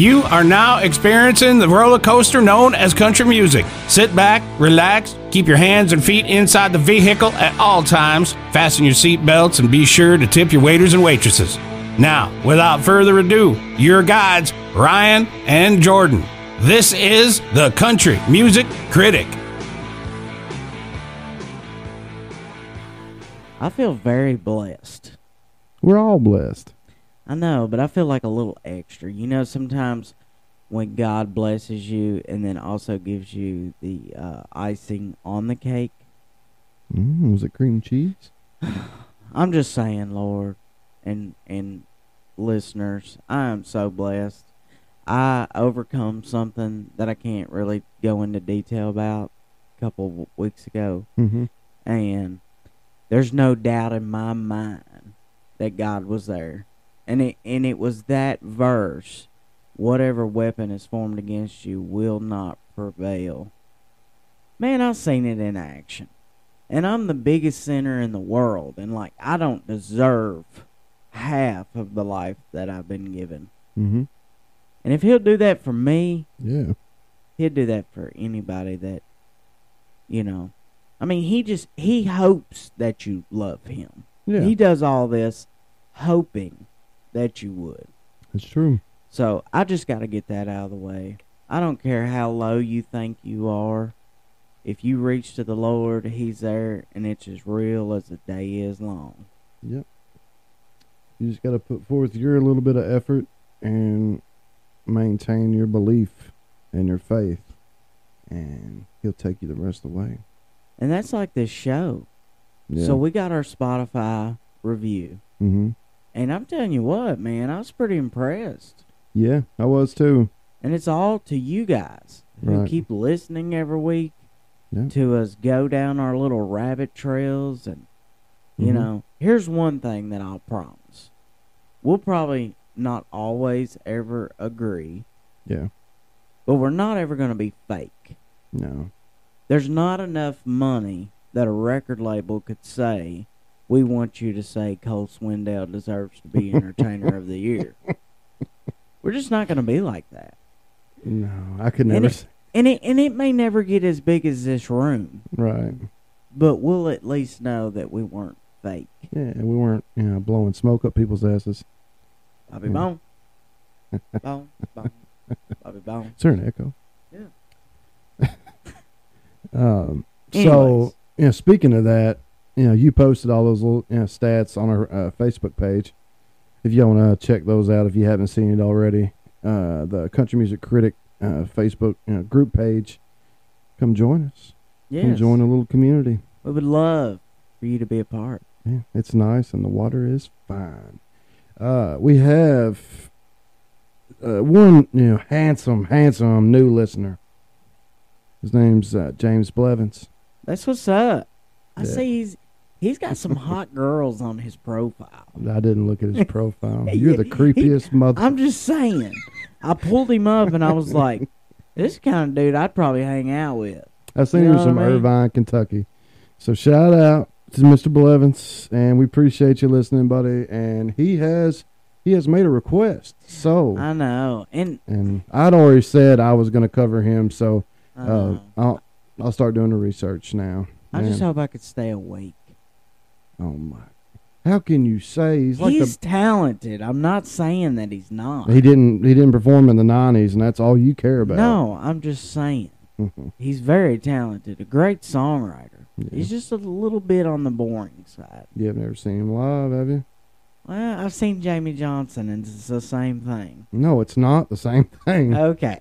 You are now experiencing the roller coaster known as country music. Sit back, relax, keep your hands and feet inside the vehicle at all times, fasten your seat belts, and be sure to tip your waiters and waitresses. Now, without further ado, your guides, Ryan and Jordan. This is the Country Music Critic. I feel very blessed. We're all blessed. I know, but I feel like a little extra. You know, sometimes when God blesses you and then also gives you the uh, icing on the cake. Mm, was it cream cheese? I'm just saying, Lord, and and listeners, I am so blessed. I overcome something that I can't really go into detail about a couple weeks ago, Mm-hmm. and there's no doubt in my mind that God was there. And it and it was that verse, whatever weapon is formed against you will not prevail. Man, I've seen it in action. And I'm the biggest sinner in the world and like I don't deserve half of the life that I've been given. Mm-hmm. And if he'll do that for me, Yeah. he'll do that for anybody that you know. I mean, he just he hopes that you love him. Yeah. He does all this hoping that you would. That's true. So I just got to get that out of the way. I don't care how low you think you are. If you reach to the Lord, He's there, and it's as real as the day is long. Yep. You just got to put forth your little bit of effort and maintain your belief and your faith, and he'll take you the rest of the way. And that's like this show. Yeah. So we got our Spotify review. mm-hmm. And I'm telling you what, man, I was pretty impressed. Yeah, I was too. And it's all to you guys who Right. keep listening every week Yeah. to us go down our little rabbit trails. And, you Mhm. know, here's one thing that I'll promise we'll probably not always ever agree, Yeah. but we're not ever going to be fake. No. There's not enough money that a record label could say, we want you to say Cole Swindell deserves to be Entertainer of the Year. We're just not going to be like that. No, I could And never. it- s- And it and it may never get as big as this room, right. but we'll at least know that we weren't fake. Yeah, and we weren't, you know, blowing smoke up people's asses. Bobby Hmm. Bone. Bone. Bone. Bobby Bone. Is there an echo? Yeah. Um. Anyways. So, you know, speaking of that, you know, you posted all those little you know, stats on our uh, Facebook page. If you want to check those out, if you haven't seen it already, uh, the Country Music Critic uh, Facebook you know, group page, come join us. Yeah come join a little community. We would love for you to be a part. Yeah, it's nice and the water is fine. Uh, we have uh, one, you know, handsome, handsome new listener. His name's uh, James Blevins. That's what's up. I Yeah. see he's he's got some hot girls on his profile. I didn't look at his profile. You're the creepiest mother. I'm just saying. I pulled him up and I was like, this kind of dude I'd probably hang out with. I seen You he know was from I mean? Irvine, Kentucky. So shout out to Mr. Blevins, and we appreciate you listening, buddy. And he has he has made a request. So I know. And and I'd already said I was going to cover him. So uh. I'll I'll start doing the research now. I just hope I could stay awake. oh my! How can you say he's like he's talented. I'm not saying that he's not. he didn't he didn't perform in the '90s, and that's all you care about. No, I'm just saying. He's very talented, a great songwriter. Yeah. He's just a little bit on the boring side. You have never seen him live, have you? Well, I've seen Jamey Johnson, and it's the same thing. No, it's not the same thing. Okay.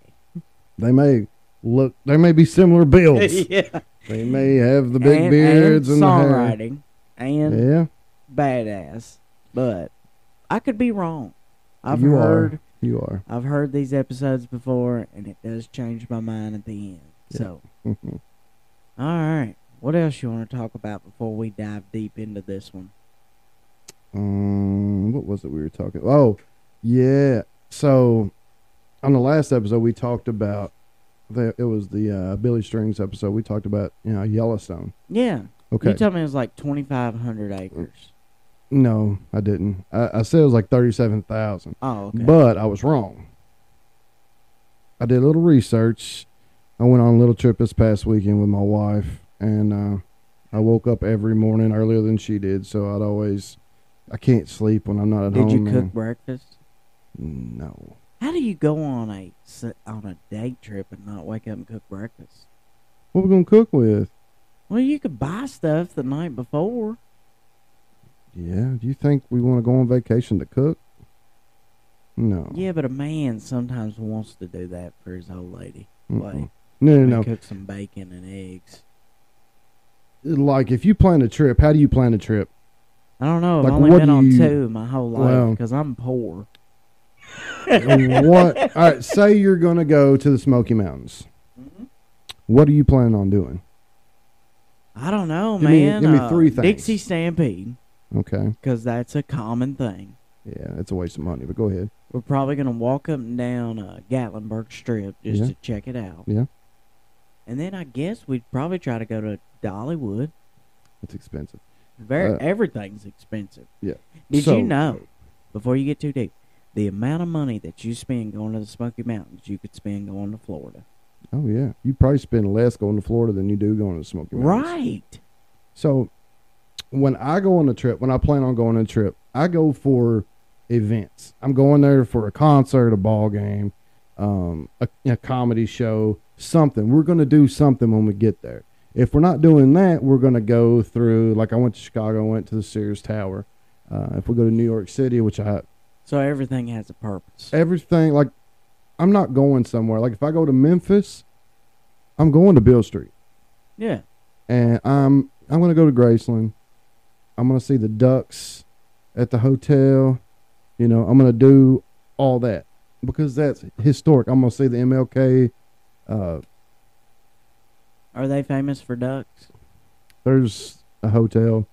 They may look, they may be similar builds. yeah. They may have the big and, beards and and, the hair. songwriting and Yeah, badass, but I could be wrong. I've You are. heard you are. I've heard these episodes before, and it does change my mind at the end. So, Mhm. all right, what else you want to talk about before we dive deep into this one? um, what was it we were talking? Oh, yeah. So, on the last episode, we talked about the. It was the uh, Billy Strings episode. We talked about you know Yellowstone. Yeah, Okay. you told me it was like twenty five hundred acres. no, I didn't. I, I said it was like thirty-seven thousand, Oh, okay. but I was wrong. I did a little research. I went on a little trip this past weekend with my wife, and uh, I woke up every morning earlier than she did. So I'd always, I can't sleep when I'm not at Did home. Did you cook breakfast? No. How do you go on a on a day trip and not wake up and cook breakfast? What we gonna cook with? Well, you could buy stuff the night before. Yeah. Do you think we want to go on vacation to cook? No. Yeah, but a man sometimes wants to do that for his old lady. Mm-mm. Like, No, no, no. cook some bacon and eggs. Like if you plan a trip, how do you plan a trip? I don't know. I've only been on you- two my whole life Well- because I'm poor. what? All right. Say you're gonna go to the Smoky Mountains. Mm-hmm. What are you planning on doing? I don't know, Give me- man. give me Uh, three things. Dixie Stampede, Okay. because that's a common thing. Yeah, it's a waste of money, but go ahead. We're probably gonna walk up and down uh, Gatlinburg Strip just Yeah. to check it out. Yeah. And then I guess we'd probably try to go to Dollywood. It's expensive. Very Uh, everything's expensive. Yeah. Did So- you know? Before you get too deep, the amount of money that you spend going to the Smoky Mountains, you could spend going to Florida. Oh yeah, you probably spend less going to Florida than you do going to the Smoky Mountains. Right. So when I go on a trip, when I plan on going on a trip, I go for events. I'm going there for a concert, a ball game, um, a, a comedy show, something. We're going to do something when we get there. If we're not doing that, we're going to go through. Like I went to Chicago, I went to the Sears Tower. Uh, if we go to New York City, which I So everything has a purpose. everything like I'm not going somewhere. Like if I go to Memphis, I'm going to Beale Street. Yeah. and I'm I'm gonna go to Graceland. I'm gonna see the ducks at the hotel. You know, I'm gonna do all that because that's historic. I'm gonna see the MLK. Uh, Are they famous for ducks? there's a hotel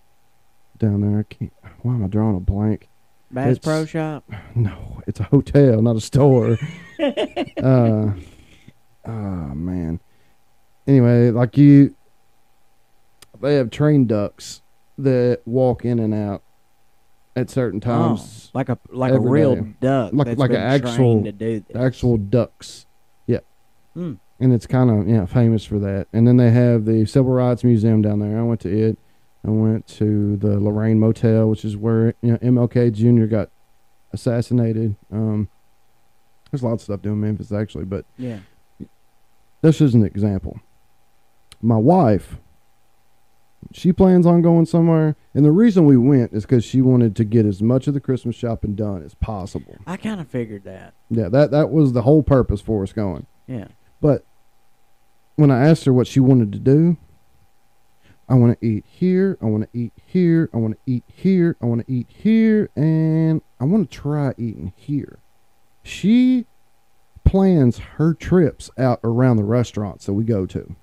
down there. I can't. Why am I drawing a blank? Bass It's- Pro Shop? No, it's a hotel, not a store. uh, oh man. Anyway, like you, they have trained ducks that walk in and out at certain times. Oh, like a like a real day. duck. Like- like an actual- to do this. Actual ducks, yeah. Hmm. And it's kind of yeah famous for that. And then they have the Civil Rights Museum down there. I went to it. I went to the Lorraine Motel, which is where you know MLK Jr. got assassinated. Um, there's lot of stuff doing Memphis actually, but Yeah. this is an example. My wife, she plans on going somewhere, and the reason we went is because she wanted to get as much of the Christmas shopping done as possible. I kind of figured that. Yeah, that that was the whole purpose for us going. Yeah. But when I asked her what she wanted to do, I want to eat here, I want to eat here, I want to eat here, I want to eat here, and I want to try eating here. She plans her trips out around the restaurants that we go to.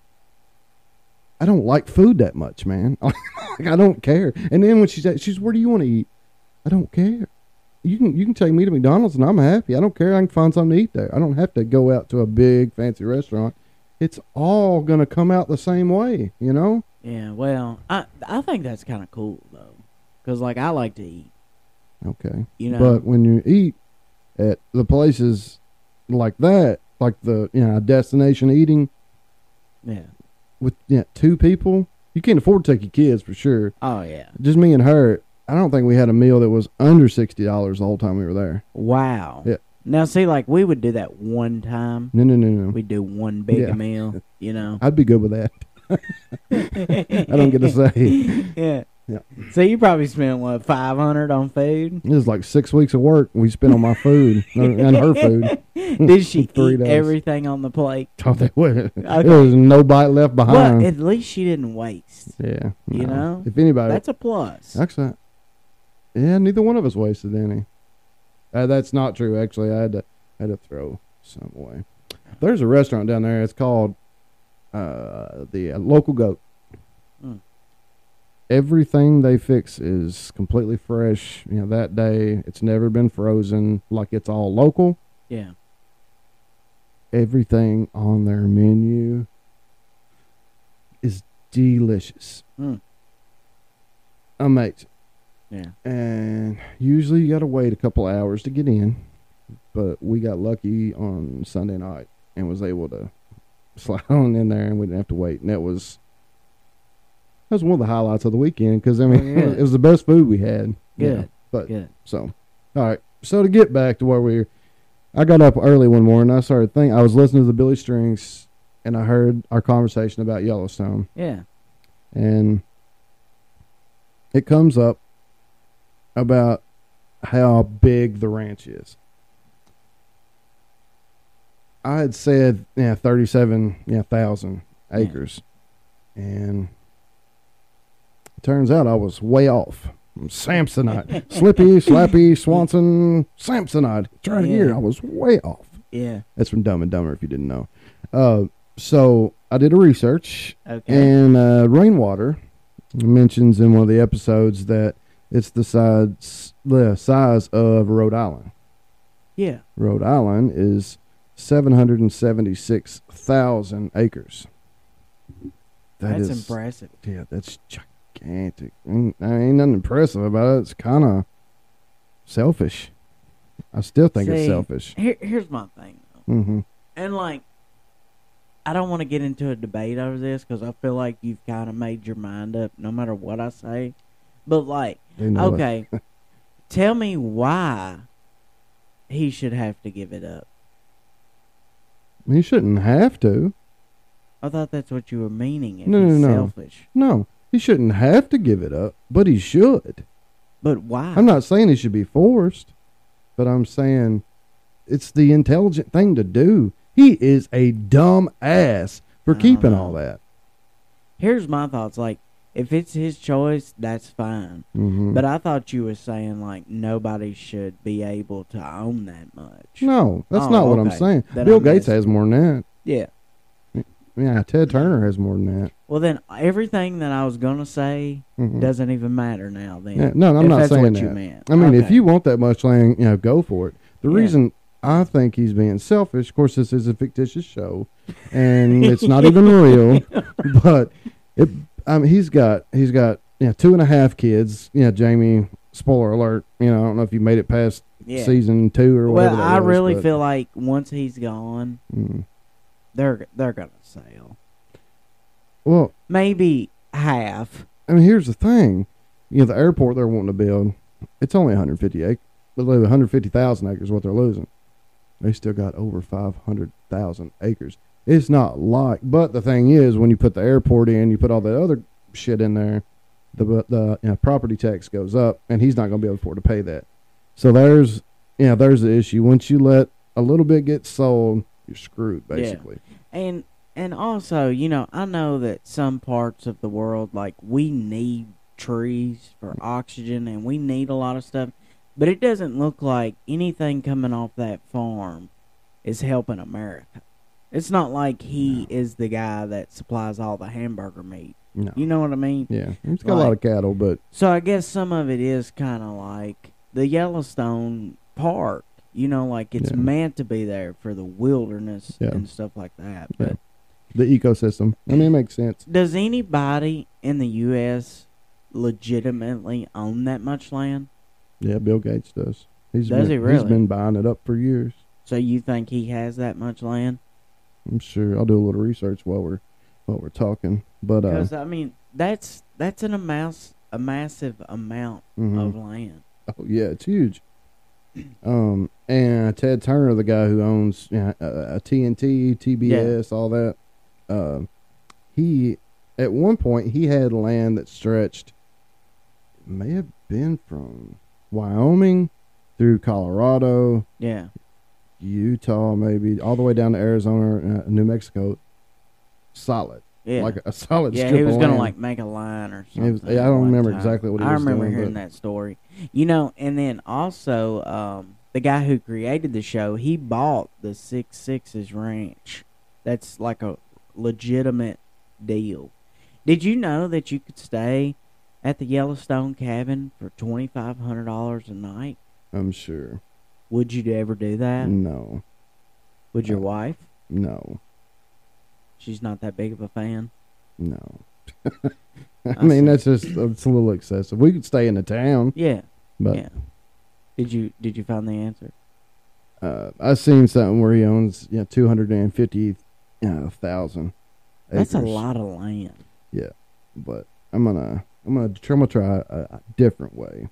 I don't like food that much, man. like, I don't care. And then when she said, "She's where do you want to eat?" I don't care. You can you can take me to McDonald's and I'm happy. I don't care. I can find something to eat there. I don't have to go out to a big fancy restaurant. It's all gonna come out the same way, you know. Yeah. Well, I I think that's kind of cool though, because like I like to eat. Okay. You know. But when you eat at the places like that, like the you know destination eating yeah. with yeah, two people, you can't afford to take your kids for sure. Oh yeah. Just me and her. I don't think we had a meal that was under sixty dollars the whole time we were there. Wow. Yeah. Now see, like we would do that one time. No, no, no, no. We'd do one big Yeah. meal. You know. I'd be good with that. I don't get to say. yeah. Yeah. So you probably spent what five hundred on food? It was like six weeks of work we spent on my food and her food. Did she eat days. everything on the plate? Oh, they. Okay. There was no bite left Well, behind. at least she didn't waste. yeah, you no. know, if anybody, That's a plus. actually, yeah, neither one of us wasted any. Uh, that's not true. Actually, I had to, I had to throw some away. There's a restaurant down there. It's called uh, the uh, Local Goat. Mm. Everything they fix is completely fresh. You know that day. It's never been frozen. Like it's all local. Yeah. everything on their menu is delicious. Mm. Amazing. Yeah. And usually you got to wait a couple hours to get in, but we got lucky on Sunday night. and was able to slide on in there, and we didn't have to wait. And that was that was one of the highlights of the weekend because I mean good. it was the best food we had. you know. But Good. so all right. So to get back to where we, were, I got up early one morning. I started thinking. I was listening to the Billy Strings, and I heard our conversation about Yellowstone, Yeah. and it comes up about how big the ranch is. I had said, yeah, thirty-seven, yeah, thousand Yeah. acres, and it turns out I was way off. Samsonite, Slippy, Slappy, Swanson, Samsonite. Try to hear, I was way off. Yeah. That's from Dumb and Dumber, if you didn't know. Uh, so I did a research, Okay. and uh, Rainwater mentions in one of the episodes that it's the size the size of Rhode Island. yeah. Rhode Island is seven hundred and seventy six thousand acres. That That's is- impressive. Yeah, that's gigantic. I ain't nothing impressive about it. It's kind of selfish. I still think it's selfish. Here, here's my thing, though. hmm and like, I don't want to get into a debate over this because I feel like you've kind of made your mind up, no matter what I say. But like, They know it. okay, tell me why he should have to give it up. He shouldn't have to. I thought that's what you were meaning. If No, he's no, no. selfish, No, he shouldn't have to give it up, but he should. but why? I'm not saying he should be forced, but I'm saying it's the intelligent thing to do. He is a dumb ass for keeping know. all that. Here's my thoughts. Like, if it's his choice, that's fine. hmm But I thought you were saying like nobody should be able to own that much. no, that's Oh, not what I'm saying. Then Bill I Gates missed. has more than that. Yeah. Yeah, Ted Turner has more than that. Well, then everything that I was gonna say Mhm. doesn't even matter now. Then, Yeah, no, I'm not that's saying what that. I mean, if you want that much land, you know, go for it. The Yeah. reason I think he's being selfish, of course, this is a fictitious show, and it's not even real, but it. I mean, he's got he's got you know, two and a half kids. You know, Jamie. Spoiler alert. You know, I don't know if you made it past yeah. season two or whatever. well, I was, really but, feel like once he's gone, mm. they're they're gonna sell. Well, Maybe half. I mean, here's the thing. You know, the airport they're wanting to build, it's only 150 acres. But 150,000 acres what they're losing. They still got over 500,000 acres. It's not like, but the thing is, when you put the airport in, you put all the other shit in there, the the you know, property tax goes up, and he's not going to be able to afford to pay that. So there's, you know, there's the issue. Once you let a little bit get sold, you're screwed Yeah. basically. And and also, you know, I know that some parts of the world like we need trees for oxygen and we need a lot of stuff, but it doesn't look like anything coming off that farm is helping America. It's not like he is the guy that supplies all the hamburger meat. No. You know what I mean? Yeah, he's got a lot of cattle, but So I guess some of it is kind of like the Yellowstone Park. You know, like it's Yeah. meant to be there for the wilderness Yeah. and stuff like that. Yeah. But the ecosystem. I mean, it makes sense. does anybody in the U.S. legitimately own that much land? Yeah, Bill Gates does. He's Does been, he really? He's been buying it up for years. So you think he has that much land? I'm sure. I'll do a little research while we're while we're talking. But uh, Because I mean, that's that's an amount, a massive amount mhm. of land. oh yeah, it's huge. Um, and Ted Turner, the guy who owns know, uh, TNT, TBS, all that. Uh, he at one point he had land that stretched. May have been from Wyoming through Colorado, Yeah, Utah, maybe all the way down to Arizona, uh, New Mexico. Solid, yeah, like a solid yeah. strip He was gonna like make a line or something. was- yeah, I don't remember time. exactly what he. I was remember doing, hearing that story. You know, and then also um, the guy who created the show, he bought the Six Sixes Ranch. That's like a legitimate deal. Did you know that you could stay at the Yellowstone cabin for twenty five hundred dollars a night? I'm sure. Would you ever do that? No, Would your wife? no, She's not that big of a fan. no. I, I mean, see. that's just it's a little excessive. We could stay in the town, Yeah, but yeah. Did you did you find the answer? Uh, I seen something where he owns yeah two hundred and fifty uh, thousand. That's a lot of land. Yeah. But I'm gonna I'm gonna try, I'm gonna try a, a different way.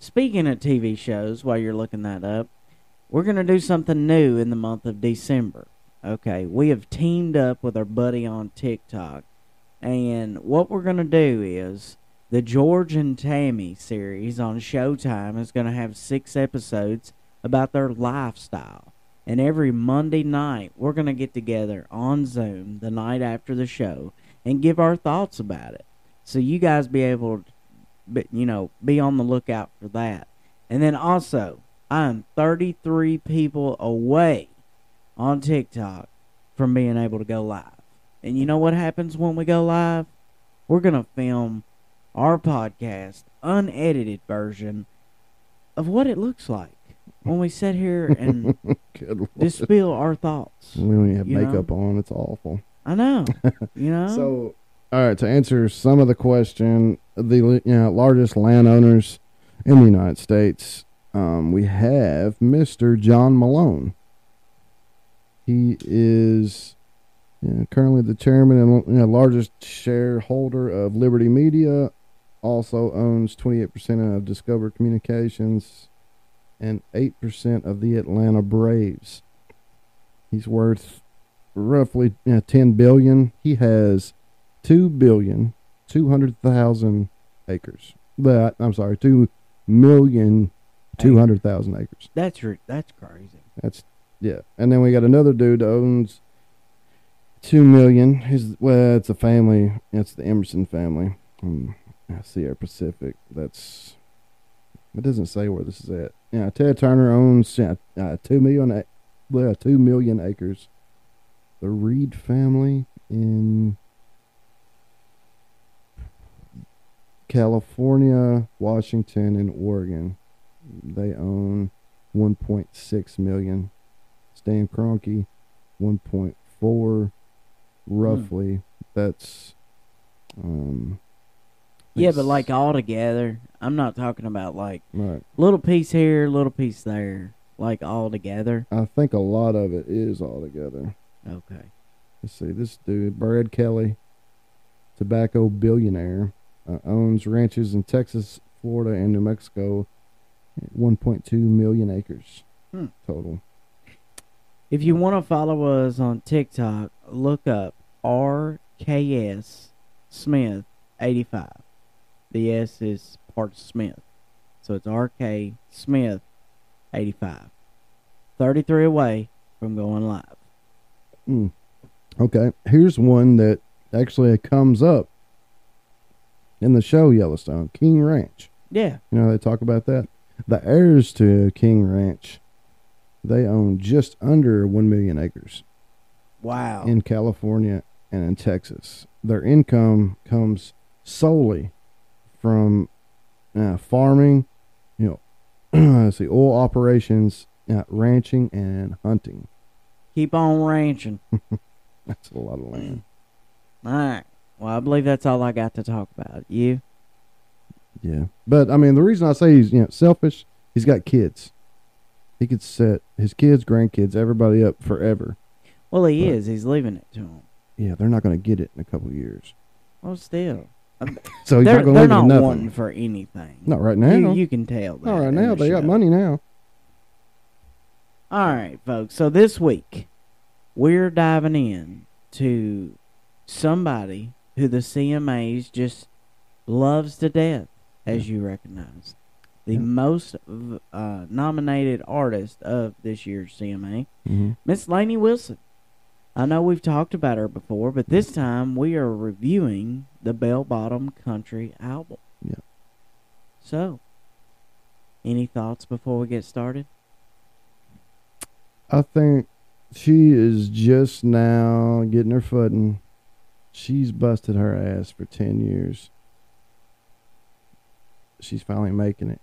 Speaking of TV shows, while you're looking that up, we're going to do something new in the month of December. Okay, we have teamed up with our buddy on TikTok, and what we're going to do is the George and Tammy series on Showtime is going to have six episodes about their lifestyle. And every Monday night, we're going to get together on Zoom the night after the show and give our thoughts about it. So you guys be able to but you know, be on the lookout for that. And then also, I'm 33 people away on TikTok from being able to go live. And you know what happens when we go live? We're going to film our podcast, unedited version of what it looks like when we sit here and Good just spill our thoughts. we don't even have you know? makeup on. It's awful. I know. You know? So, all right, to answer some of the question, the you know, largest landowners in the United States, um, we have Mr. John Malone. He is you know, currently the chairman and you know, largest shareholder of Liberty Media. Also owns 28% of Discovery Communications and 8% of the Atlanta Braves. He's worth roughly you know, 10 billion. He has two billion two hundred thousand acres. But I'm sorry, two million two hundred thousand acres. that's that's crazy. That's yeah. And then we got another dude owns two million. His well, it's a family. It's the Emmerson family. Um, Sierra Pacific. That's it doesn't say where this is at. Yeah, Ted Turner owns yeah, uh, two million. Well, two million acres. The Reed family in California, Washington, and Oregon. They own 1.6 million. Stan Kroenke, 1.4, roughly. That's um. Yeah, but like all together, I'm not talking about like right. little piece here, little piece there, like all together. I think a lot of it is all together. Okay. Let's see. This dude, Brad Kelly, tobacco billionaire, uh, owns ranches in Texas, Florida, and New Mexico. 1.2 million acres Hmm. total. If you want to follow us on TikTok, look up RKS Smith 85. The S is part of Smith. So it's RK Smith 85. 33 away from going live. Mm. Okay, here's one that actually comes up in the show Yellowstone King Ranch. Yeah. You know, they talk about that. The heirs to King Ranch, they own just under 1 million acres Wow. in California and in Texas. Their income comes solely from uh, farming, you know, let's see, oil operations, uh, ranching, and hunting. Keep on ranching. That's a lot of land. All right. Well, I believe that's all I got to talk about. You? Yeah, but I mean, the reason I say he's you know selfish, he's got kids. He could set his kids, grandkids, everybody up forever. Well, he Right. is. He's leaving it to him. Yeah, they're not going to get it in a couple years. Well, still. Uh, so he's they're not going to they're not wanting for anything. Not right now. You, you can tell that. not right now. the They got money now. All right, folks. So this week, we're diving in to somebody who the CMAs just loves to death, as you recognize. The Yeah. most uh, nominated artist of this year's CMA, Mm-hmm. Miss Lainey Wilson. I know we've talked about her before, but this time we are reviewing the Bell Bottom Country album. Yeah. So, any thoughts before we get started? I think she is just now getting her footing. She's busted her ass for ten years. She's finally making it,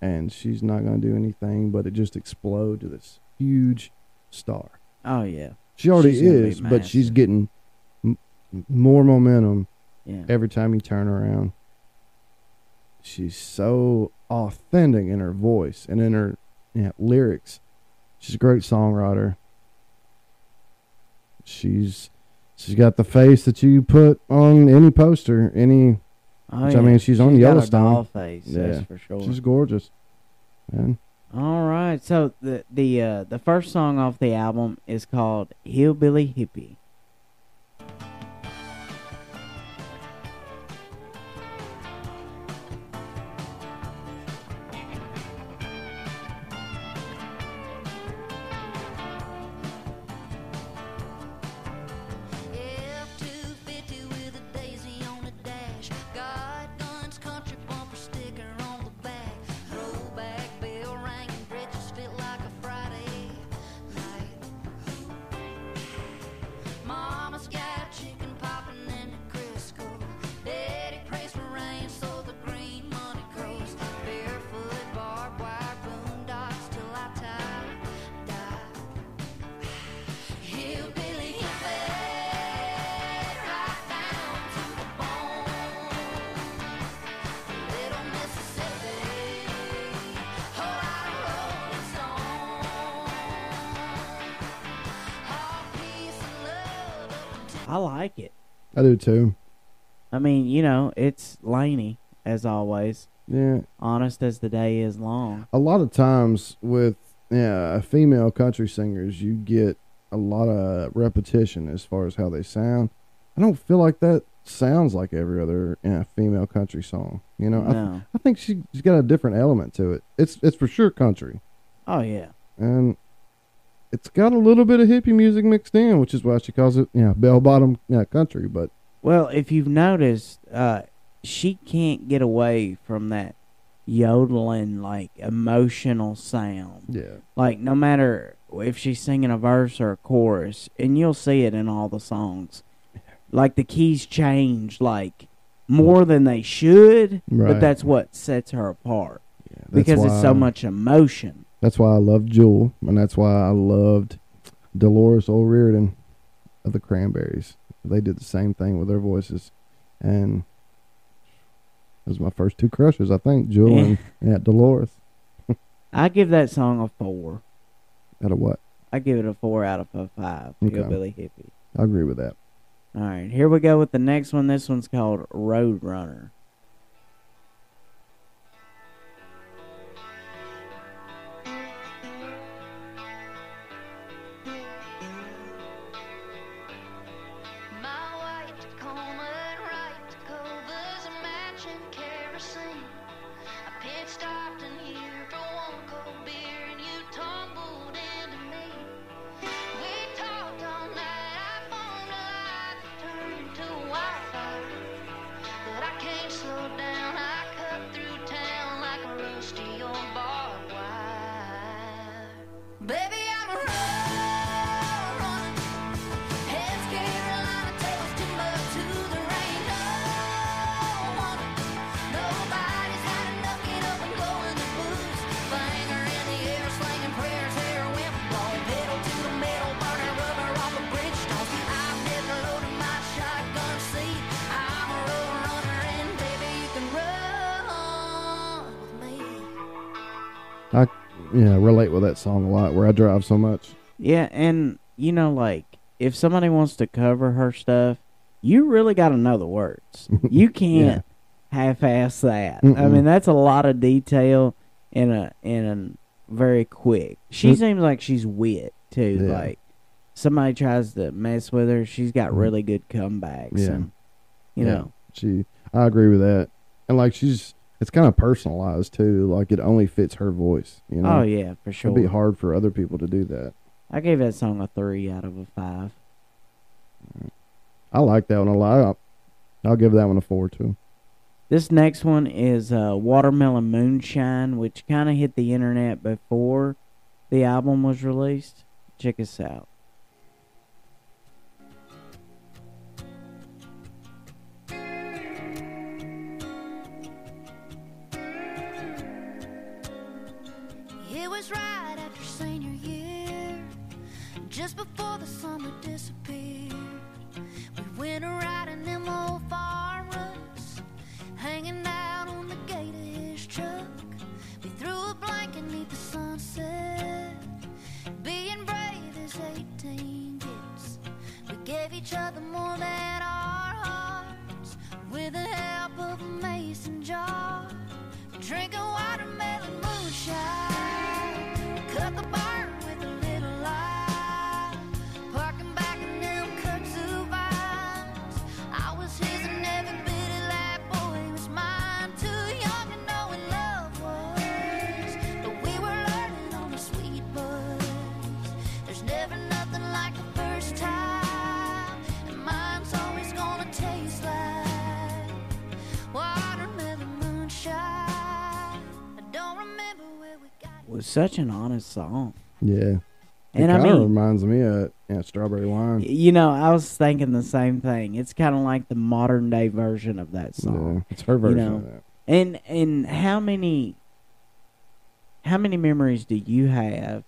and she's not going to do anything but it just explode to this huge star. Oh yeah, She already She's is, but she's getting m- more momentum yeah. every time you turn around. She's so authentic in her voice and in her lyrics. she's a great songwriter. She's she's got the face that you put on any poster, any. Oh, Which, I mean, she's on got a Yellowstone. face, that's Yeah. for sure. She's gorgeous. Man, All right, so the the uh, the first song off the album is called "Hillbilly Hippie." I like it. I do too. I mean, you know, it's Lainey as always, Yeah, honest as the day is long. a lot of times with yeah female country singers, you get a lot of repetition as far as how they sound. I don't feel like that sounds like every other yeah, female country song. You know, I, No. I think she, she's got a different element to it. It's it's for sure country, Oh yeah. and it's got a little bit of hippie music mixed in, which is why she calls it yeah bell bottom yeah country. But Well, if you've noticed, uh, she can't get away from that yodeling, like emotional sound. yeah, Like no matter if she's singing a verse or a chorus, and you'll see it in all the songs. Like the keys change, like more than they should, Right. but that's what sets her apart yeah because it's so much emotion. That's why I loved Jewel, and that's why I loved Dolores O'Riordan of the Cranberries. They did the same thing with their voices, and those my first two crushes, I think. Jewel eh. and yeah, Dolores. I give that song a four. Out of what? I give it a four out of a five. Okay. Hillbilly hippie. I agree with that. All right, here we go with the next one. This one's called Road Runner. That song a lot. Where I drive so much. Yeah, and you know, like if somebody wants to cover her stuff, you really got to know the words. You can't half-ass that. I Mm-mm. mean, that's a lot of detail in a in a very quick. She Mm. seems like she's wit too. Yeah. Like somebody tries to mess with her, she's got Mm. really good comebacks. Yeah. and, you Yeah. know, She, I agree with that. And like she's, it's kind of personalized too. Like it only fits her voice. You know. oh yeah, for sure. It'd be hard for other people to do that. I gave that song a three out of a five. I like that one a lot. I'll, I'll give that one a four too. This next one is uh, Watermelon Moonshine, which kind of hit the internet before the album was released. Check us out. Each other more than our hearts with the help of a mason jar. Drinking watermelon was such an honest song. Yeah. It And I kind of mean, reminds me of yeah, strawberry wine. you know, I was thinking the same thing. It's kind of like the modern day version of that song. Yeah, it's her version know, of that. And and how many how many memories do you have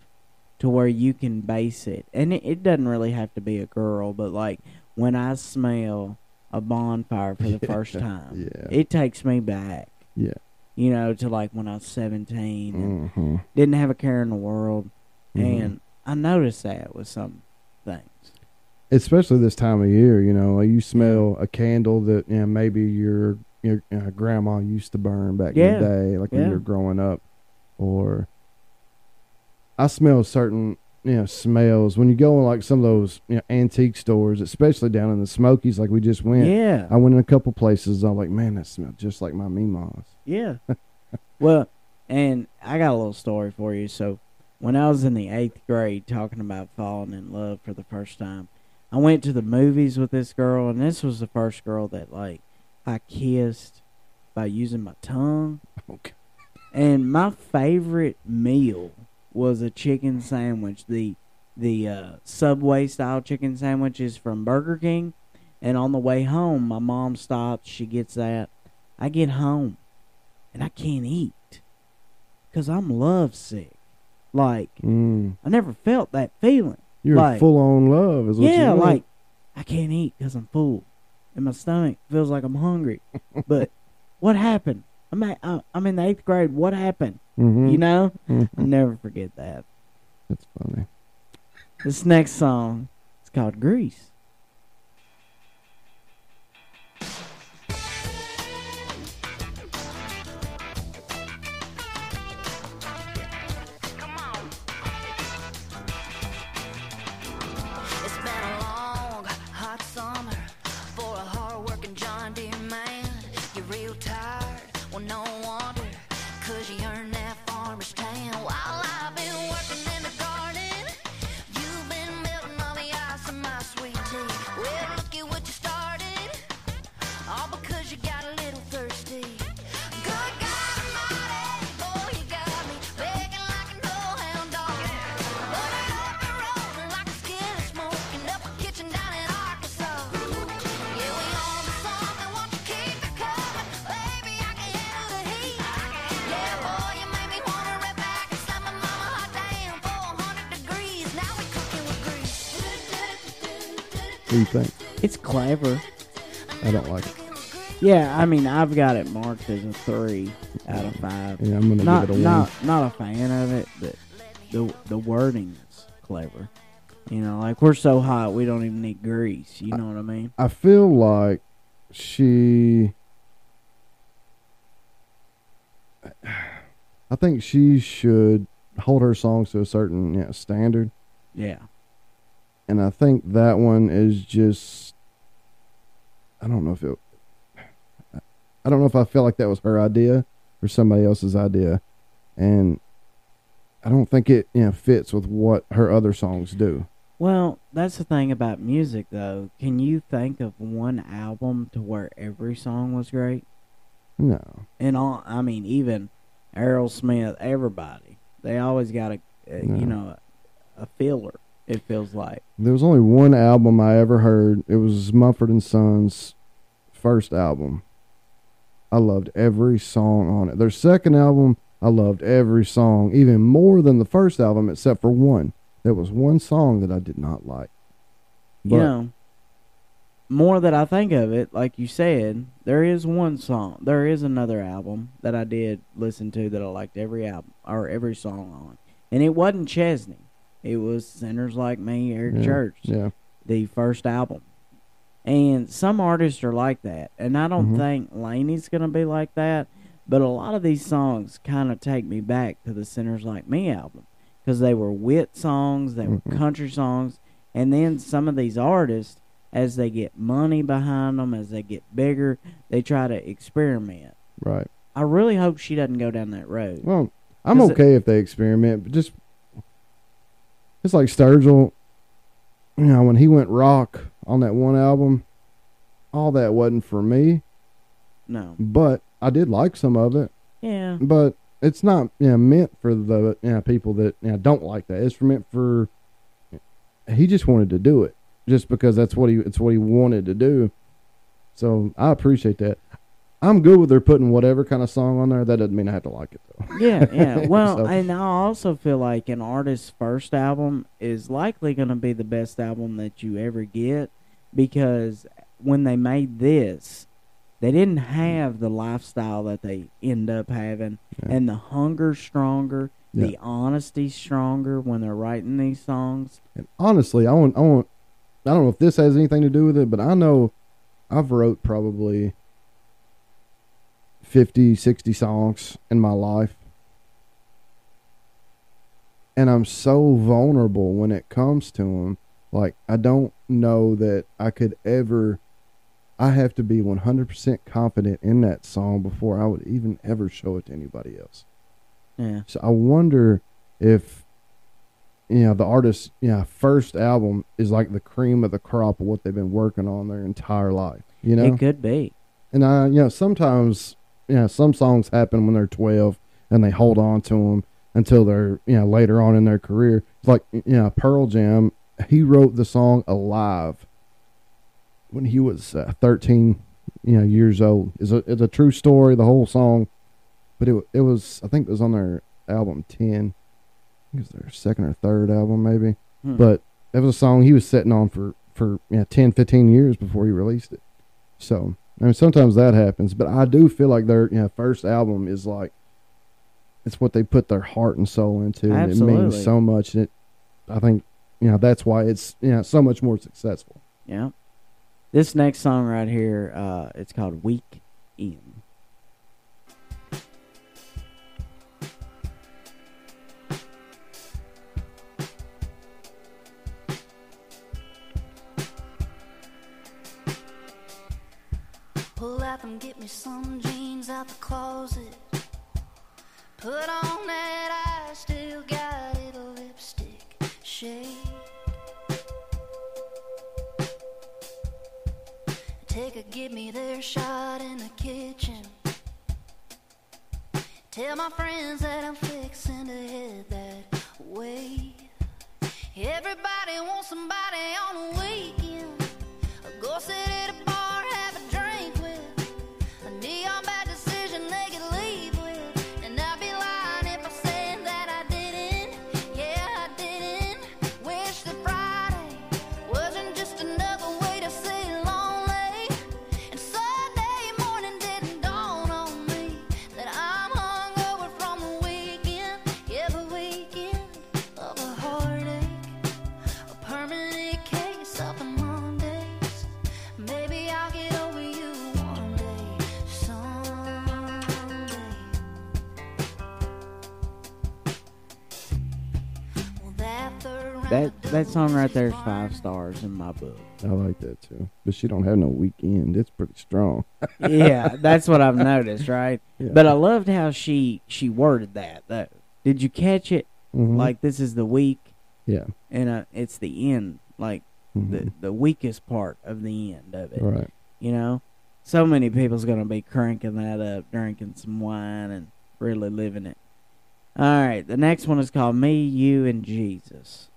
to where you can base it? And it, it doesn't really have to be a girl, but like when I smell a bonfire for the first time, Yeah. it takes me back. Yeah. You know, to like when I was seventeen and hmm didn't have a care in the world, Mhm. and I noticed that with some things. Especially this time of year, you know, you smell a candle that you know, maybe your your uh, grandma used to burn back Yeah. in the day, like when you were growing up, or I smell certain you know smells when you go in like some of those you know antique stores, especially down in the Smokies, like we just went. Yeah, I went in a couple places. I'm like, man, that smells just like my Mima's. Yeah. well, and I got a little story for you. So, when I was in the eighth grade, talking about falling in love for the first time, I went to the movies with this girl, and this was the first girl that like I kissed by using my tongue. Okay. And my favorite meal was a chicken sandwich. The the uh, Subway style chicken sandwiches from Burger King. And on the way home, my mom stops. She gets that. I get home, and I can't eat because I'm lovesick. Like Mm. I never felt that feeling. You're Like- full on love, is what Yeah, you like I can't eat because I'm full, and my stomach feels like I'm hungry. but what happened? I'm at, uh, I'm in the eighth grade. What happened? hmm You know, Mhm. I'll never forget that. That's funny. This next song is called Grease. It's clever. I don't like it. Yeah, I mean, I've got it marked as a three out of five. Yeah, I'm gonna Not give it a not one. not a fan of it, but the the wording is clever. You know, like we're so hot we don't even need grease. You know what I mean? I feel like she. I think she should hold her songs to a certain you know, standard, Yeah. And I think that one is just. I don't know if it. I don't know if I felt like that was her idea or somebody else's idea, and I don't think it you know fits with what her other songs do. Well, that's the thing about music, though. Can you think of one album to where every song was great? No, And all, I mean, even Aerosmith, everybody, they always got a, a No. you know, a, a filler. It feels like. There was only one album I ever heard. It was Mumford and Sons' first album. I loved every song on it. Their second album, I loved every song, even more than the first album, except for one. There was one song that I did not like. you know, more that I think of it, like you said, there is one song, there is another album that I did listen to that I liked every album or every song on, and it wasn't Chesney. It was Sinners Like Me, Eric yeah, Church, Yeah, the first album. And some artists are like that. And I don't Mhm. think Lainey's going to be like that. But a lot of these songs kind of take me back to the Sinners Like Me album because they were wit songs, they were Mhm. country songs. And then some of these artists, as they get money behind them, as they get bigger, they try to experiment. Right. I really hope she doesn't go down that road. Well, I'm 'Cause it- okay if they experiment, but just it's like Sturgill. You know, when he went rock on that one album, all that wasn't for me, No. but I did like some of it. Yeah. But it's not you know, meant for the you know, people that you know, don't like that. It's meant for. He just wanted to do it, just because that's what he it's what he wanted to do. So I appreciate that. I'm good with her putting whatever kind of song on there. That doesn't mean I have to like it though. Yeah, yeah. Well, So- and I also feel like an artist's first album is likely going to be the best album that you ever get because when they made this, they didn't have the lifestyle that they end up having, Yeah. and the hunger stronger, the honesty stronger when they're writing these songs. And honestly, I want, I want, I don't know if this has anything to do with it, but I know I've wrote probably 50, 60 songs in my life. And I'm so vulnerable when it comes to them. Like, I don't know that I could ever, I have to be 100% confident in that song before I would even ever show it to anybody else. Yeah, So I wonder if you know the artist's you know, first album is like the cream of the crop of what they've been working on their entire life. You know, it could be. and I you know sometimes you know some songs happen when they're twelve and they hold on to them until they're you know later on in their career. It's like you know Pearl Jam. He wrote the song "Alive" when he was uh, thirteen, you know, years old. It's a it's a true story. The whole song, but it it was I think it was on their album ten. I think it was their second or third album maybe. Hmm. But it was a song he was sitting on for for you know, 10, 15 years before he released it. So I mean, sometimes that happens, but I do feel like their you know, first album is like it's what they put their heart and soul into, and it means so much. And it, I think you know that's why it's you know so much more successful. Yeah. This next song right here, uh, it's called Week In. Them, get me some jeans out the closet. Put on that I still got it lipstick shade. Take a give me their shot in the kitchen. Tell my friends that I'm fixing to head that way. Everybody wants somebody on the weekend. Go sit at a that That song right there is five stars in my book. I like that too, but she don't have no weekend. It's pretty strong. yeah, that's what I've noticed, right? Yeah. But I loved how she she worded that. Though, did you catch it? Mhm. Like this is the week, yeah, and uh, it's the end, like Mhm. the the weakest part of the end of it. right. You know, so many people's gonna be cranking that up, drinking some wine, and really living it. All right, the next one is called "Me, You, and Jesus."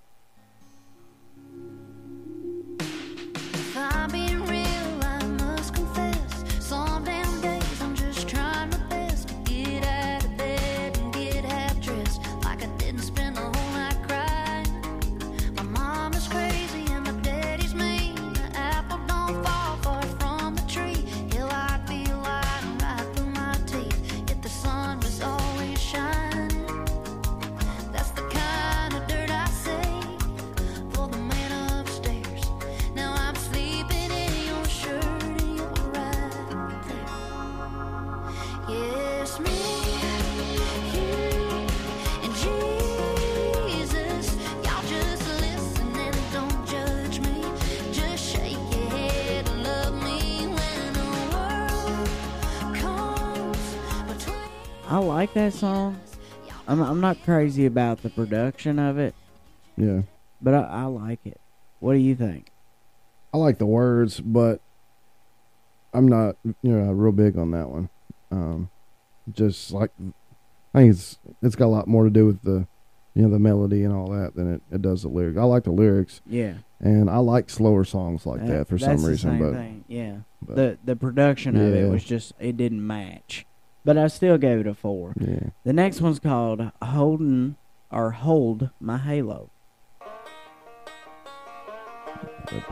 Like that song. I'm I'm not crazy about the production of it, Yeah. but I, I like it. What do you think? I like the words, but I'm not, you know, real big on that one. Um, just like I think it's it's got a lot more to do with the, you know, the melody and all that than it, it does the lyrics. I like the lyrics, Yeah, and I like slower songs like that- that for some reason. But, thing. yeah, but the the production of it was just it didn't match, but I still gave it a four. yeah, The next one's called "Holding" or "Hold My Halo." that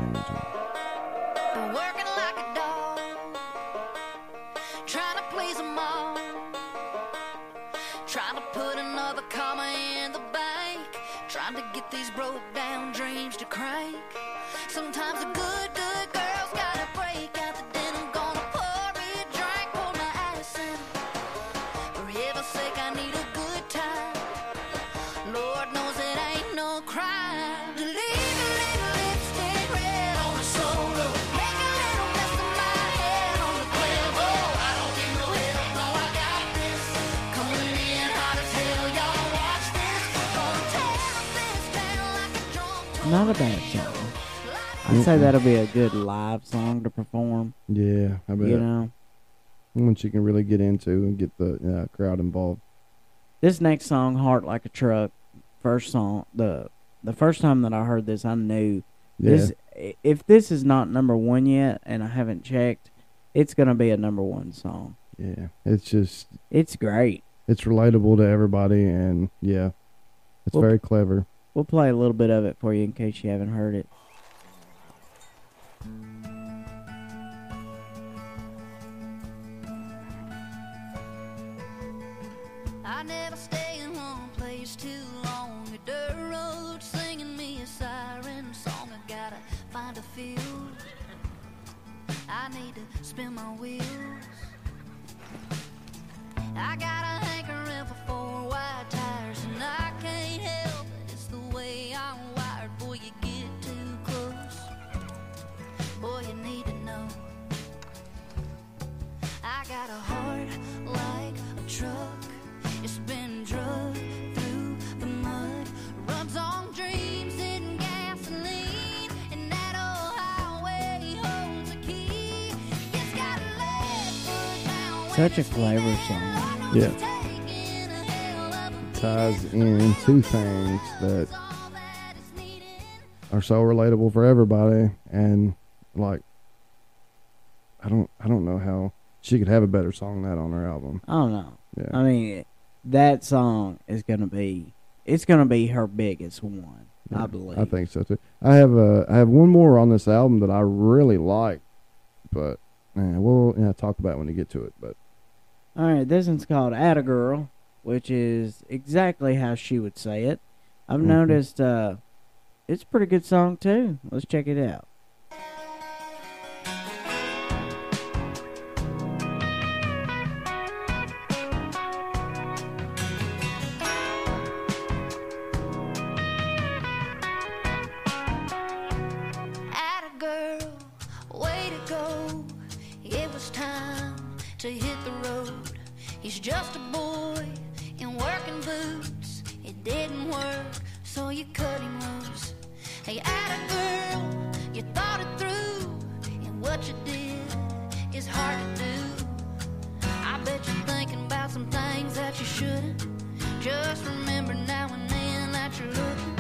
Not a bad song. I'd say that'll be a good live song to perform. Yeah, I bet You know, one she can really get into and get the yeah, crowd involved. this next song, "Heart Like a Truck," first song. the The first time that I heard this, I knew Yeah, this. If this is not number one yet, and I haven't checked, it's gonna be a number one song. yeah, it's just It's great. it's relatable to everybody, and yeah, it's Well- very clever. We'll play a little bit of it for you in case you haven't heard it. I never stay in one place too long. A dirt road singing me a siren song. I gotta find a field. I need to spin my wheels. I got Such a clever song. Yeah. it's taking a hell of a Ties in two things that It's all that is needed. are so relatable for everybody, and like, I don't, I don't know how she could have a better song than that on her album. I don't know. Yeah, I mean, that song is gonna be. It's gonna be her biggest one, I believe. I think so too. I have uh, I have one more on this album that I really like, but yeah, we'll yeah, talk about it when we get to it. But All right, this one's called "Atta Girl," which is exactly how she would say it. I've Mhm. noticed. uh It's a pretty good song too. Let's check it out. To hit the road. He's just a boy in working boots. It didn't work, so you cut him loose. Hey, atta girl, you thought it through, and what you did is hard to do. I bet you're thinking about some things that you shouldn't. Just remember now and then that you're looking.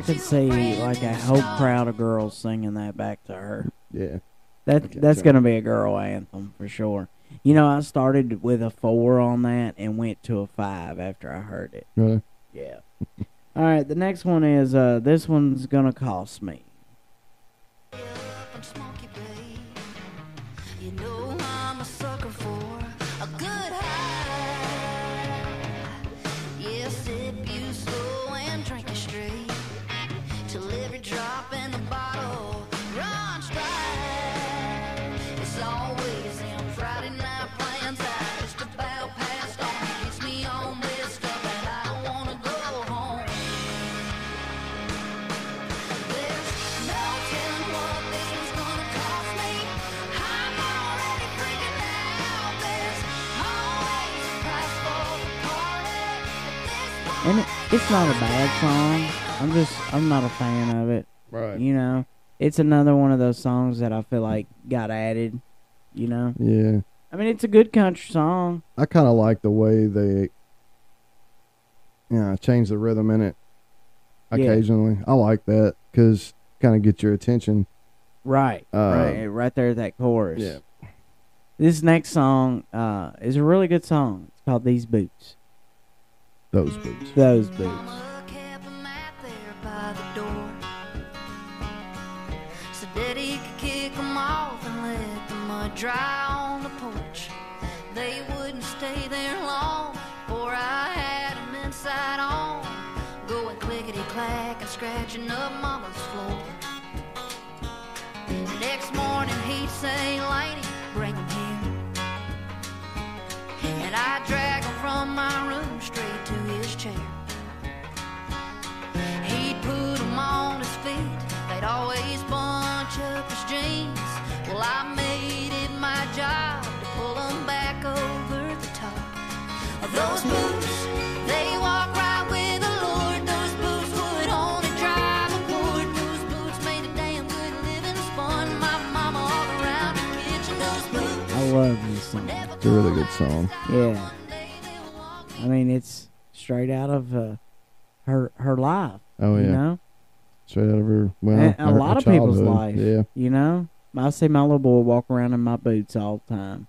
I could see like a whole crowd of girls singing that back to her. yeah, That Okay, that's sure. gonna be a girl anthem for sure. You know, I started with a four on that and went to a five after I heard it. really. Yeah. All right, the next one is uh this one's gonna cost me. It's not a bad song. I'm just I'm not a fan of it. Right. You know, it's another one of those songs that I feel like got added. You know, Yeah. I mean, it's a good country song. I kind of like the way they, yeah, change the rhythm in it. Yeah. Occasionally, I like that because kind of get your attention. Right, Uh, right, right there at that chorus. Yeah. This next song uh, is a really good song. It's called "These Boots." Those boots. Those boots. Mama kept 'em out there by the door. So Daddy could kick 'em off and let the mud uh, dry on the porch. They wouldn't stay there long before I had 'em inside on. Going clickety clack and scratching up Mama's floor. Next morning he'd say, Lady, bring 'em here. And I drag him from my room feet, they'd always bunch up his jeans. Well, I made it my job to pull 'em back over the top. Those boots, they walk right with the Lord. Those boots would only drive a Ford. Those boots made a damn good living, spun my mama all around the kitchen. Those boots. I love this song. It's a really good song. Yeah, I mean, it's straight out of uh, her her life. Oh yeah, You know, straight out of her. Well, a her- lot her of people's life. Yeah, you know. I see my little boy walk around in my boots all the time,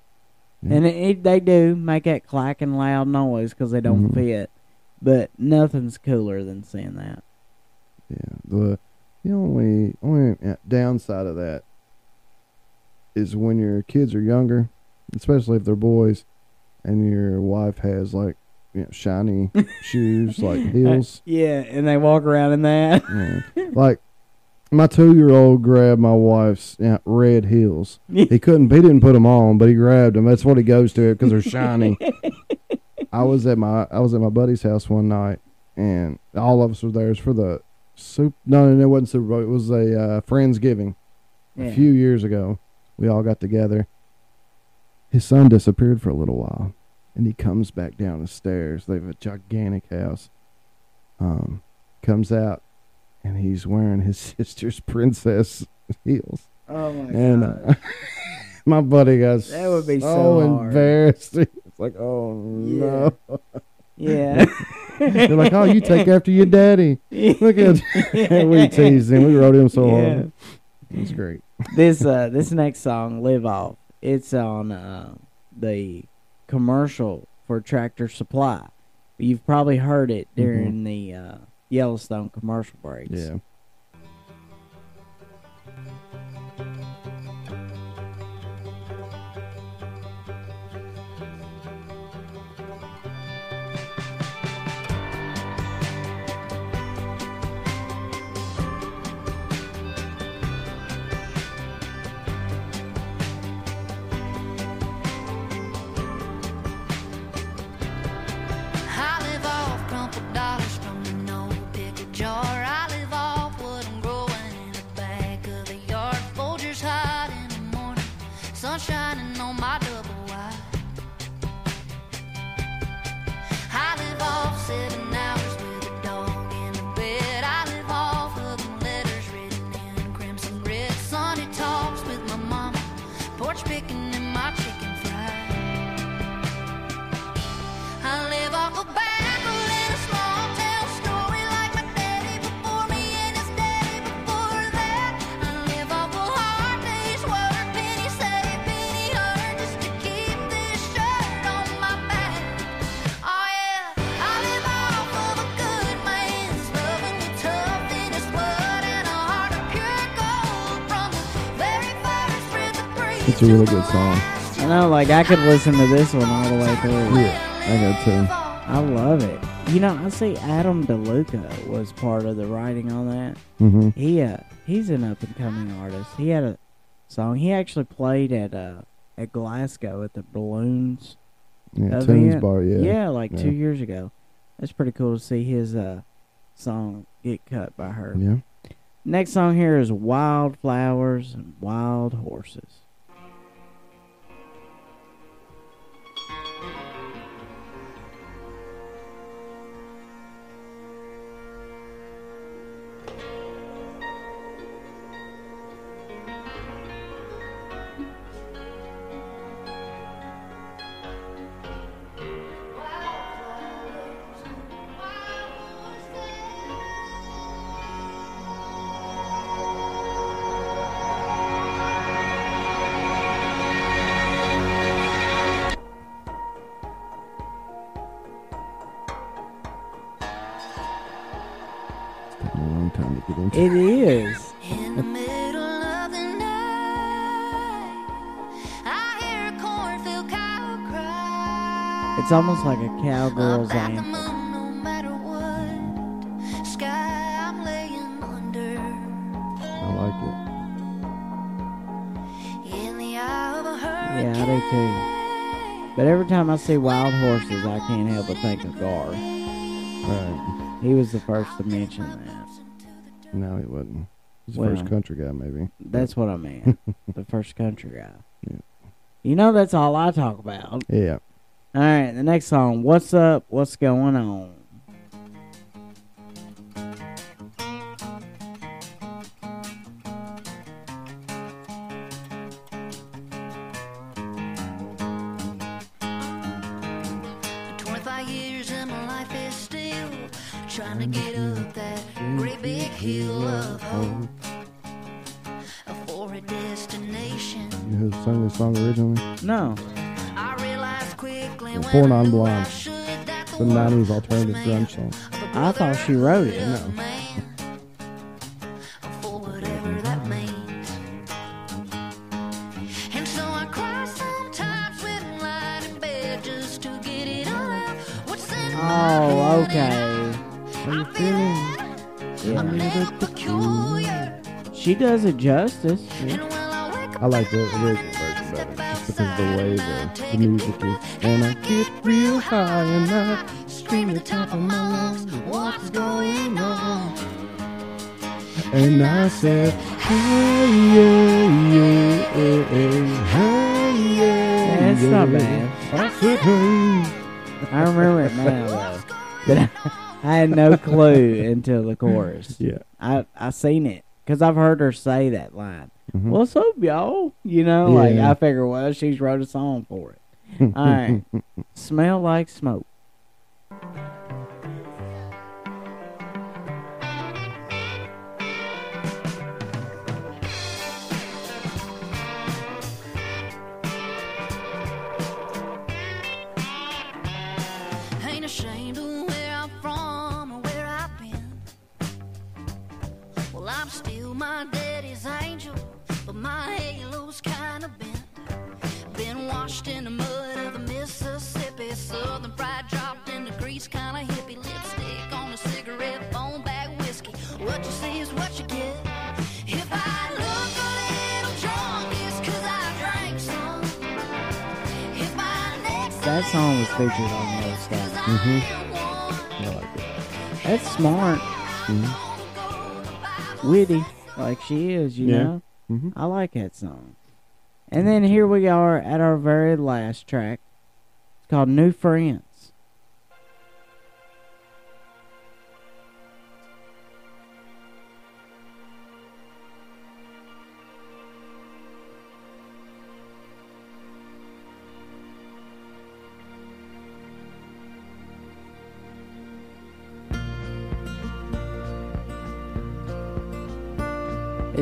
Yeah. and it, it, they do make that clacking loud noise because they don't Mhm. fit. But nothing's cooler than seeing that. yeah. The the only only uh, downside of that is when your kids are younger, especially if they're boys, and your wife has like you know shiny shoes like heels. Yeah, and they walk around in that. Yeah. Like my two year old grabbed my wife's you know, red heels. He couldn't. He didn't put them on, but he grabbed them. That's what he goes to it because they're shiny. I was at my I was at my buddy's house one night, and all of us were there. It was for the soup. No, no, no, it wasn't Super Bowl. It was a uh, friendsgiving Yeah. a few years ago. We all got together. His son disappeared for a little while, and he comes back down the stairs. They have a gigantic house. Um, comes out, and he's wearing his sister's princess heels. Oh my And god. uh, my buddy got That would be so, so embarrassed. It's like, oh no. yeah. They're like, oh, you take after your daddy. Look at we teased him. We wrote him so Yeah. hard. It's great. this uh this next song, "Live Off," it's on uh, the commercial for Tractor Supply. You've probably heard it during the uh, Yellowstone commercial breaks. Yeah. Really good song. I know, like I could listen to this one all the way through. Yeah, I got to. I love it. You know, I see Adam DeLuca was part of the writing on that. Mm-hmm. He uh he's an up and coming artist. He had a song. He actually played at uh at Glasgow at the Balloons Yeah, event. Bar. Yeah. Yeah, like Yeah. two years ago. That's pretty cool to see his uh song get cut by her. Yeah. Next song here is Wildflowers and Wild Horses. Cow cry. It's almost like a cowgirl's anthem. no matter what sky I'm laying like In the of a Yeah, I do too. But every time I see wild horses, I can't help but think of Gar. Right. He was the first to mention that. No, he wasn't. He's the Well. first country guy, maybe. That's what I meant. the first country guy. Yeah. You know, that's all I talk about. Yeah. All right, the next song. What's up? What's going on? Sometimes when I'm lying in bed just to get it all out. What's in Oh, okay. How you I feel feeling? I'm Yeah. She does it justice. And when I wake up I like the original version better, just because of the way the, the music is. And I get real high and I scream at the top of my lungs, what's going on? and I said, hey yeah yeah yeah hey yeah. Yeah, it's not bad. I said, hey. I remember it now. But I, I had no clue until the chorus. Yeah. I I seen it because I've heard her say that line. Mhm. What's up, y'all? You know, like I figure, well, she's wrote a song for it. Right, smell like smoke. Ain't ashamed where I'm from or where I been. Soul up still my belly's anjew but my y'all's kind of grease, hippie lipstick on a cigarette, bone bag whiskey. What you see is what you get. If I look a little drunk, it's 'cause I drank some. If my neck's That song was featured on the other stuff. Mhm. I I like it. That's smart, Mm-hmm. witty, like she is. You Yeah. know, Mhm. I like that song. And then here we are at our very last track. It's called New Friends.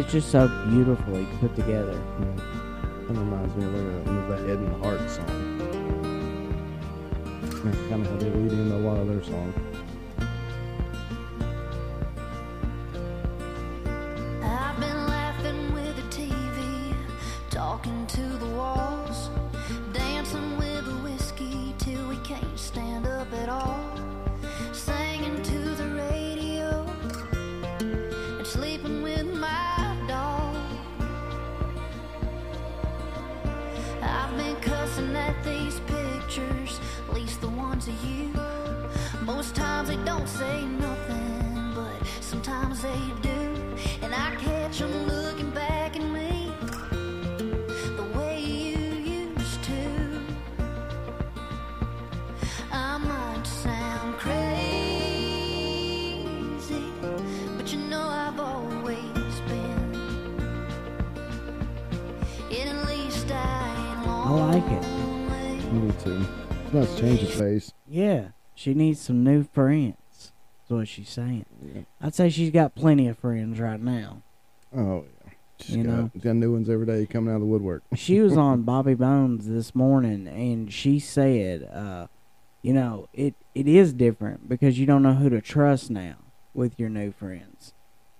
It's just so beautifully put together. Yeah. That reminds me of uh, of that Ed and Hart song. That's kind of how they lead into a lot of their songs. I've been laughing with the TV, talking to the walls, dancing with the whiskey till we can't stand up at all, they don't say nothing, but sometimes they do. And I catch 'em looking back at me the way you used to. I might sound crazy, but you know I've always been. And at least I ain't I like it. lonely. Me too. It's nice to change of pace. Yeah, she needs some new friends. That's what she's saying. Yeah. I'd say she's got plenty of friends right now. Oh yeah. She's You got, know. she's got new ones every day coming out of the woodwork. She was on Bobby Bones this morning, and she said, uh, you know, it, it is different because you don't know who to trust now with your new friends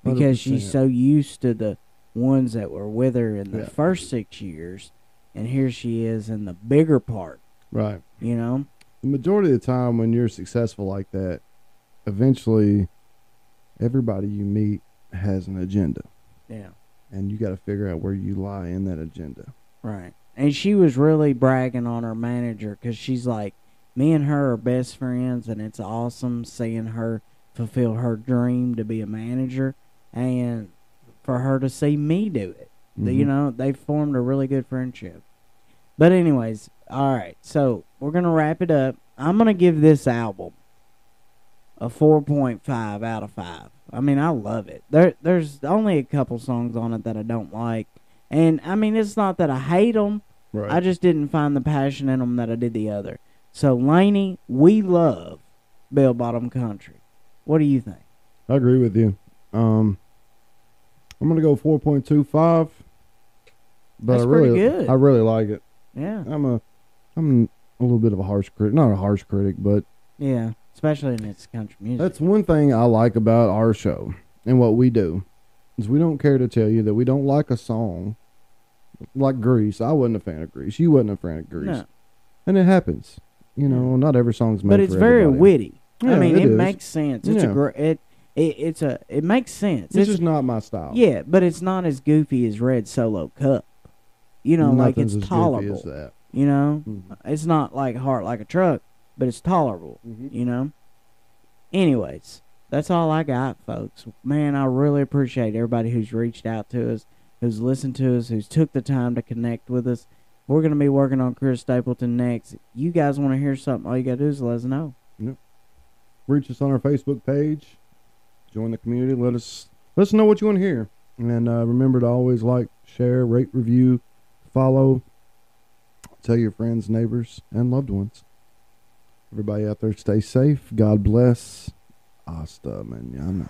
because she's 100%. so used to the ones that were with her in the Yeah. first six years, and here she is in the bigger part. Right. You know, The majority of the time, when you're successful like that, eventually, everybody you meet has an agenda, yeah, and you got to figure out where you lie in that agenda. right. And she was really bragging on her manager because she's like, me and her are best friends, and it's awesome seeing her fulfill her dream to be a manager, and for her to see me do it. The- You mm-hmm. know, they formed a really good friendship. But anyways, all right. So we're gonna wrap it up. I'm gonna give this album a 4.5 out of five. I mean, I love it. There, there's only a couple songs on it that I don't like, and I mean, it's not that I hate them. Right. I just didn't find the passion in them that I did the other. So, Lainey, we love Bell Bottom Country. What do you think? I agree with you. Um, I'm gonna go 4.25. But That's I really, pretty good. I really like it. Yeah, I'm a, I'm a little bit of a harsh critic. Not a harsh critic, but yeah, especially in its country music. that's one thing I like about our show and what we do is we don't care to tell you that we don't like a song. Like Grease, I wasn't a fan of Grease. You wasn't a fan of Grease, No. and it happens. You know, not every song's made but it's very witty. I mean, it it, is. makes sense. It's a Yeah. great. It, it it's a it makes sense. This It's, just not my style. yeah, but it's not as goofy as Red Solo Cup. You know, like it's tolerable. as that. You know, Mhm. it's not like heart like a truck, but it's tolerable. Mhm. You know. Anyways, that's all I got, folks. Man, I really appreciate everybody who's reached out to us, who's listened to us, who's took the time to connect with us. We're gonna be working on Chris Stapleton next. You guys want to hear something? All you gotta do is let us know. Yep. reach us on our Facebook page, join the community. Let us let us know what you want to hear, and uh, remember to always like, share, rate, review, follow, tell your friends, neighbors, and loved ones. Everybody out there, stay safe. God bless. Hasta mañana.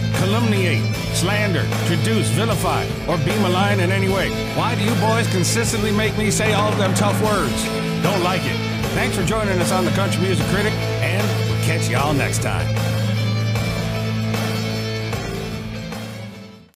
calumniate, slander, traduce, vilify, or be malign in any way. Why do you boys consistently make me say all of them tough words? Don't like it. Thanks for joining us on the Country Music Critic, and we'll catch y'all next time.